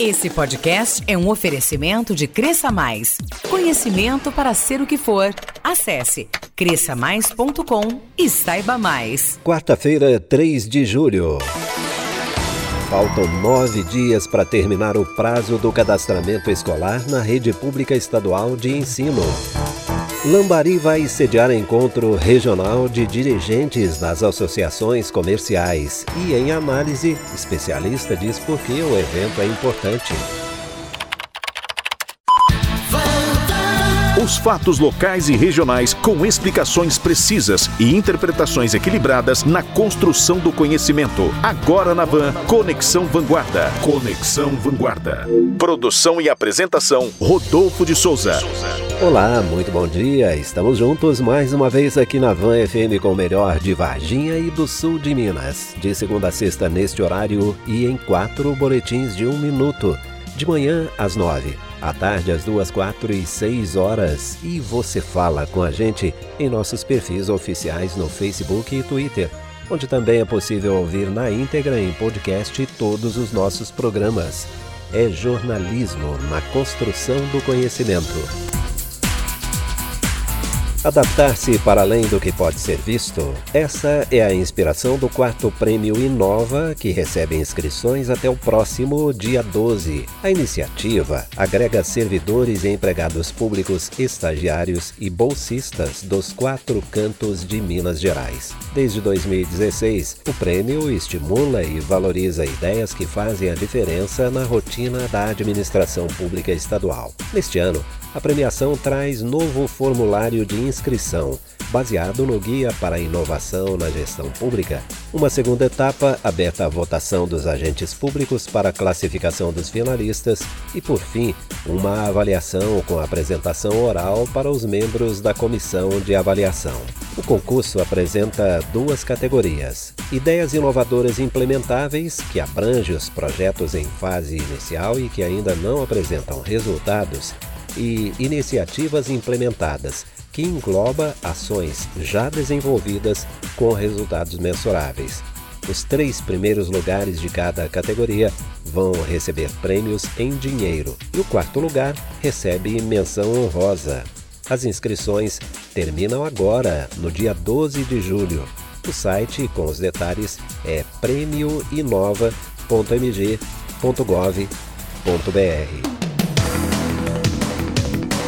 Esse podcast é um oferecimento de Cresça Mais. Conhecimento para ser o que for. Acesse cresçamais.com e saiba mais. Quarta-feira, 3 de julho. Faltam nove dias para terminar o prazo do cadastramento escolar na rede pública estadual de ensino. Lambari vai sediar encontro regional de dirigentes das associações comerciais e, em análise, especialista diz por que o evento é importante. Os fatos locais e regionais com explicações precisas e interpretações equilibradas na construção do conhecimento. Agora na Van, Conexão Vanguarda. Conexão Vanguarda. Produção e apresentação, Rodolfo de Souza. Olá, muito bom dia. Estamos juntos mais uma vez aqui na Van FM com o melhor de Varginha e do sul de Minas. De segunda a sexta neste horário e em quatro boletins de um minuto. De manhã às nove à tarde às duas, quatro e seis horas. E você fala com a gente em nossos perfis oficiais no Facebook e Twitter, onde também é possível ouvir na íntegra em podcast todos os nossos programas. É jornalismo na construção do conhecimento. Adaptar-se para além do que pode ser visto, essa é a inspiração do quarto prêmio Inova, que recebe inscrições até o próximo dia 12. A iniciativa agrega servidores e empregados públicos, estagiários e bolsistas dos quatro cantos de Minas Gerais. Desde 2016, o prêmio estimula e valoriza ideias que fazem a diferença na rotina da administração pública estadual. Neste ano, a premiação traz novo formulário de inscrição, baseado no Guia para Inovação na Gestão Pública. Uma segunda etapa, aberta à votação dos agentes públicos para a classificação dos finalistas. E, por fim, uma avaliação com apresentação oral para os membros da comissão de avaliação. O concurso apresenta duas categorias: ideias inovadoras implementáveis, que abrange os projetos em fase inicial e que ainda não apresentam resultados, e iniciativas implementadas, que engloba ações já desenvolvidas com resultados mensuráveis. Os três primeiros lugares de cada categoria vão receber prêmios em dinheiro e o quarto lugar recebe menção honrosa. As inscrições terminam agora, no dia 12 de julho. O site com os detalhes é prêmioinova.mg.gov.br.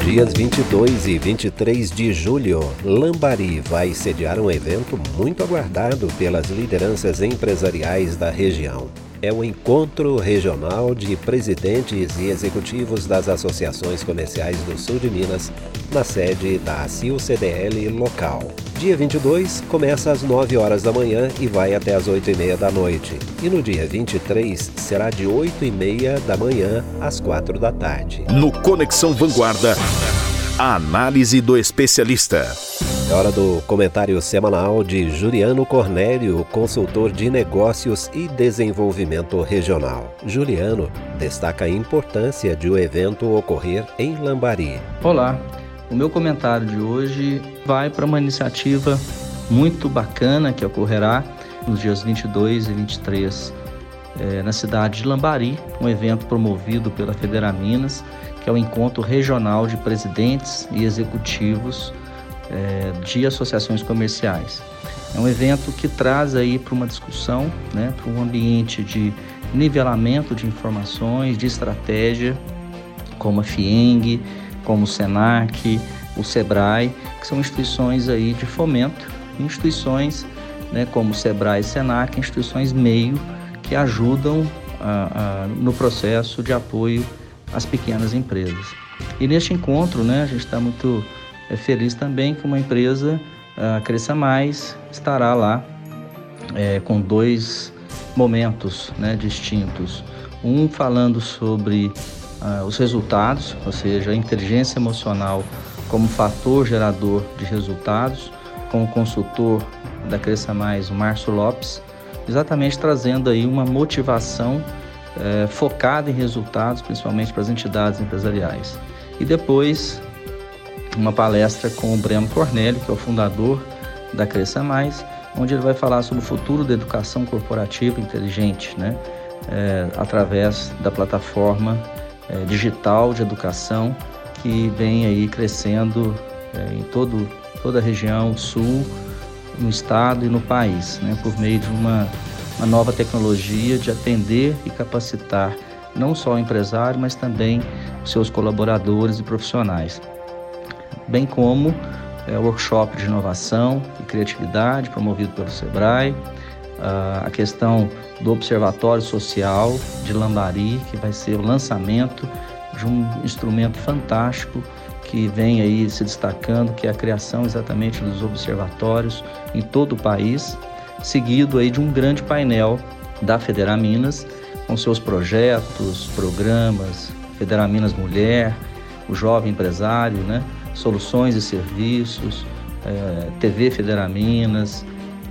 Dias 22 e 23 de julho, Lambari vai sediar um evento muito aguardado pelas lideranças empresariais da região é o Encontro Regional de Presidentes e Executivos das Associações Comerciais do Sul de Minas, na sede da CIL-CDL local. Dia 22 começa às 9 horas da manhã e vai até às 8 e meia da noite. E no dia 23 será de 8 e meia da manhã às 4 da tarde. No Conexão Vanguarda, a análise do especialista. É hora do comentário semanal de Juliano Cornélio, consultor de negócios e desenvolvimento regional. Juliano destaca a importância de o evento ocorrer em Lambari. Olá, o meu comentário de hoje vai para uma iniciativa muito bacana que ocorrerá nos dias 22 e 23 é, na cidade de Lambari, um evento promovido pela Federa Minas, que é o encontro regional de presidentes e executivos é, de associações comerciais. É um evento que traz aí para uma discussão, né, para um ambiente de nivelamento de informações, de estratégia, como a FIENG, como o SENAC, o SEBRAE, que são instituições aí de fomento, instituições né, como o SEBRAE e SENAC, instituições meio que ajudam a, a, no processo de apoio às pequenas empresas. E neste encontro, né, a gente está muito é feliz também que uma empresa, a Cresça Mais, estará lá é, com dois momentos né, distintos. Um falando sobre uh, os resultados, ou seja, a inteligência emocional como fator gerador de resultados, com o consultor da Cresça Mais, o Márcio Lopes, exatamente trazendo aí uma motivação é, focada em resultados, principalmente para as entidades empresariais. E depois uma palestra com o Breno Cornélio, que é o fundador da Cresça Mais, onde ele vai falar sobre o futuro da educação corporativa inteligente, né? é, através da plataforma é, digital de educação que vem aí crescendo é, em todo, toda a região sul, no estado e no país, né, por meio de uma, uma nova tecnologia de atender e capacitar não só o empresário, mas também os seus colaboradores e profissionais, bem como é, workshop de inovação e criatividade promovido pelo Sebrae, a questão do Observatório Social de Lambari, que vai ser o lançamento de um instrumento fantástico que vem aí se destacando, que é a criação exatamente dos observatórios em todo o país, seguido aí de um grande painel da Federaminas com seus projetos, programas, Federaminas Mulher, o Jovem Empresário, né? Soluções e serviços, é, TV Federaminas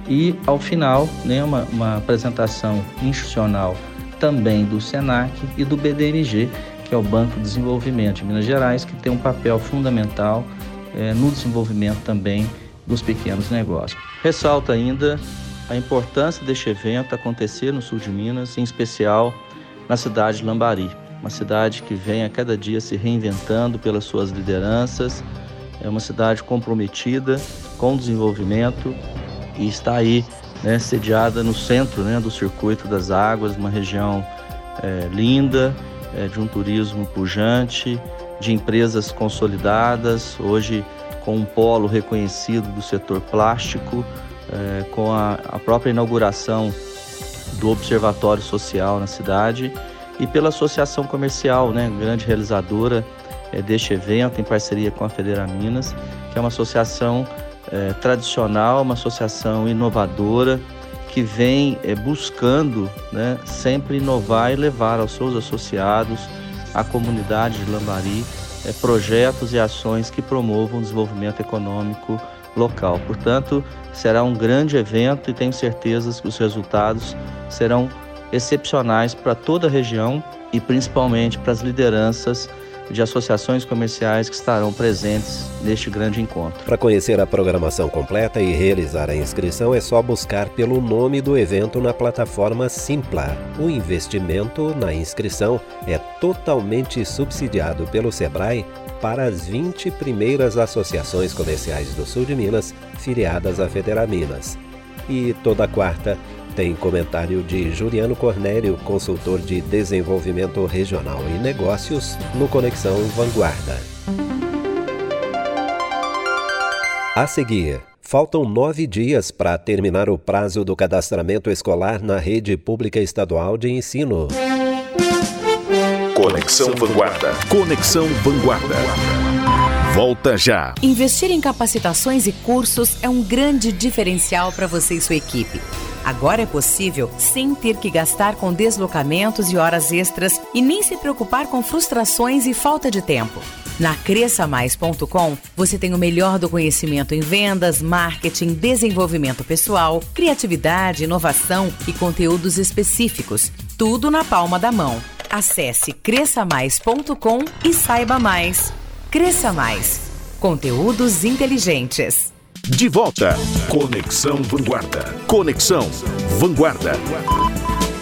e ao final né, uma, uma apresentação institucional também do SENAC e do BDNG, que é o Banco de Desenvolvimento de Minas Gerais, que tem um papel fundamental é, no desenvolvimento também dos pequenos negócios. Ressalto ainda a importância deste evento acontecer no sul de Minas, em especial na cidade de Lambari, uma cidade que vem a cada dia se reinventando pelas suas lideranças, é uma cidade comprometida com o desenvolvimento e está aí né, sediada no centro né, do circuito das águas, uma região é, linda, é, de um turismo pujante, de empresas consolidadas, hoje com um polo reconhecido do setor plástico, é, com a, a, própria inauguração do Observatório Social na cidade e pela Associação Comercial, né, grande realizadora é, deste evento, em parceria com a Federa Minas, que é uma associação é, tradicional, uma associação inovadora, que vem é, buscando né, sempre inovar e levar aos seus associados, à comunidade de Lambari, é, projetos e ações que promovam o desenvolvimento econômico local. Portanto, será um grande evento e tenho certeza que os resultados serão excepcionais para toda a região e principalmente para as lideranças de associações comerciais que estarão presentes neste grande encontro. Para conhecer a programação completa e realizar a inscrição é só buscar pelo nome do evento na plataforma Simpla. O investimento na inscrição é totalmente subsidiado pelo Sebrae para as 20 primeiras associações comerciais do sul de Minas filiadas à Federaminas. E toda quarta tem comentário de Juliano Cornélio, consultor de desenvolvimento regional e negócios, no Conexão Vanguarda. A seguir, faltam nove dias para terminar o prazo do cadastramento escolar na rede pública estadual de ensino. Conexão Vanguarda. Conexão Vanguarda. Volta já. Investir em capacitações e cursos é um grande diferencial para você e sua equipe. Agora é possível sem ter que gastar com deslocamentos e horas extras e nem se preocupar com frustrações e falta de tempo. Na cresçamais.com, você tem o melhor do conhecimento em vendas, marketing, desenvolvimento pessoal, criatividade, inovação e conteúdos específicos. Tudo na palma da mão. Acesse cresçamais.com e saiba mais. Cresça Mais. Conteúdos inteligentes. De volta. Conexão Vanguarda. Conexão Vanguarda.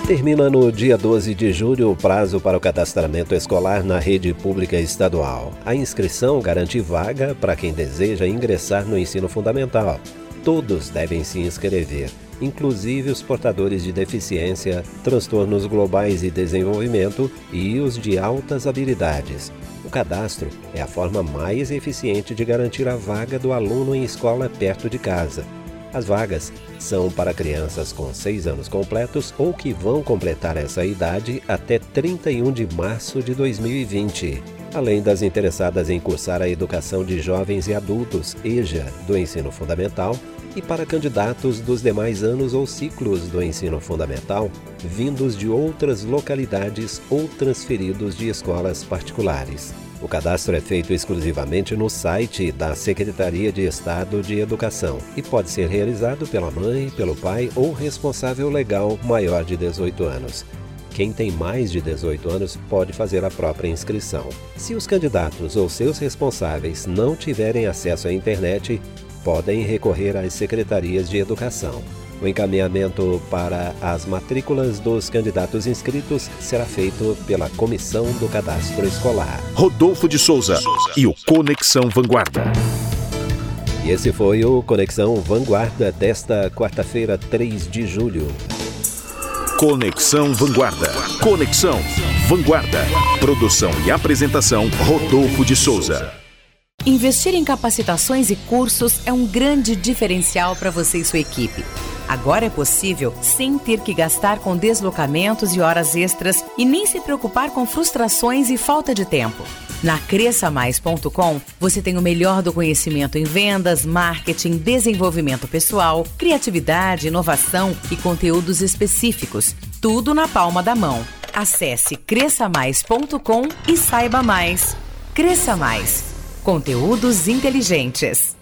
Termina no dia 12 de julho o prazo para o cadastramento escolar na rede pública estadual. A inscrição garante vaga para quem deseja ingressar no ensino fundamental. Todos devem se inscrever, inclusive os portadores de deficiência, transtornos globais e desenvolvimento e os de altas habilidades. O cadastro é a forma mais eficiente de garantir a vaga do aluno em escola perto de casa. As vagas são para crianças com 6 anos completos ou que vão completar essa idade até 31 de março de 2020. Além das interessadas em cursar a educação de jovens e adultos, EJA, do ensino fundamental, e para candidatos dos demais anos ou ciclos do ensino fundamental, vindos de outras localidades ou transferidos de escolas particulares. O cadastro é feito exclusivamente no site da Secretaria de Estado de Educação e pode ser realizado pela mãe, pelo pai ou responsável legal maior de 18 anos. Quem tem mais de 18 anos pode fazer a própria inscrição. Se os candidatos ou seus responsáveis não tiverem acesso à internet, podem recorrer às secretarias de educação. O encaminhamento para as matrículas dos candidatos inscritos será feito pela Comissão do Cadastro Escolar. Rodolfo de Souza e o Conexão Vanguarda. E esse foi o Conexão Vanguarda desta quarta-feira, 3 de julho. Conexão Vanguarda. Conexão Vanguarda. Produção e apresentação Rodolfo de Souza. Investir em capacitações e cursos é um grande diferencial para você e sua equipe. Agora é possível sem ter que gastar com deslocamentos e horas extras e nem se preocupar com frustrações e falta de tempo. Na cresçamais.com, você tem o melhor do conhecimento em vendas, marketing, desenvolvimento pessoal, criatividade, inovação e conteúdos específicos. Tudo na palma da mão. Acesse cresçamais.com e saiba mais. Cresça Mais. Conteúdos inteligentes.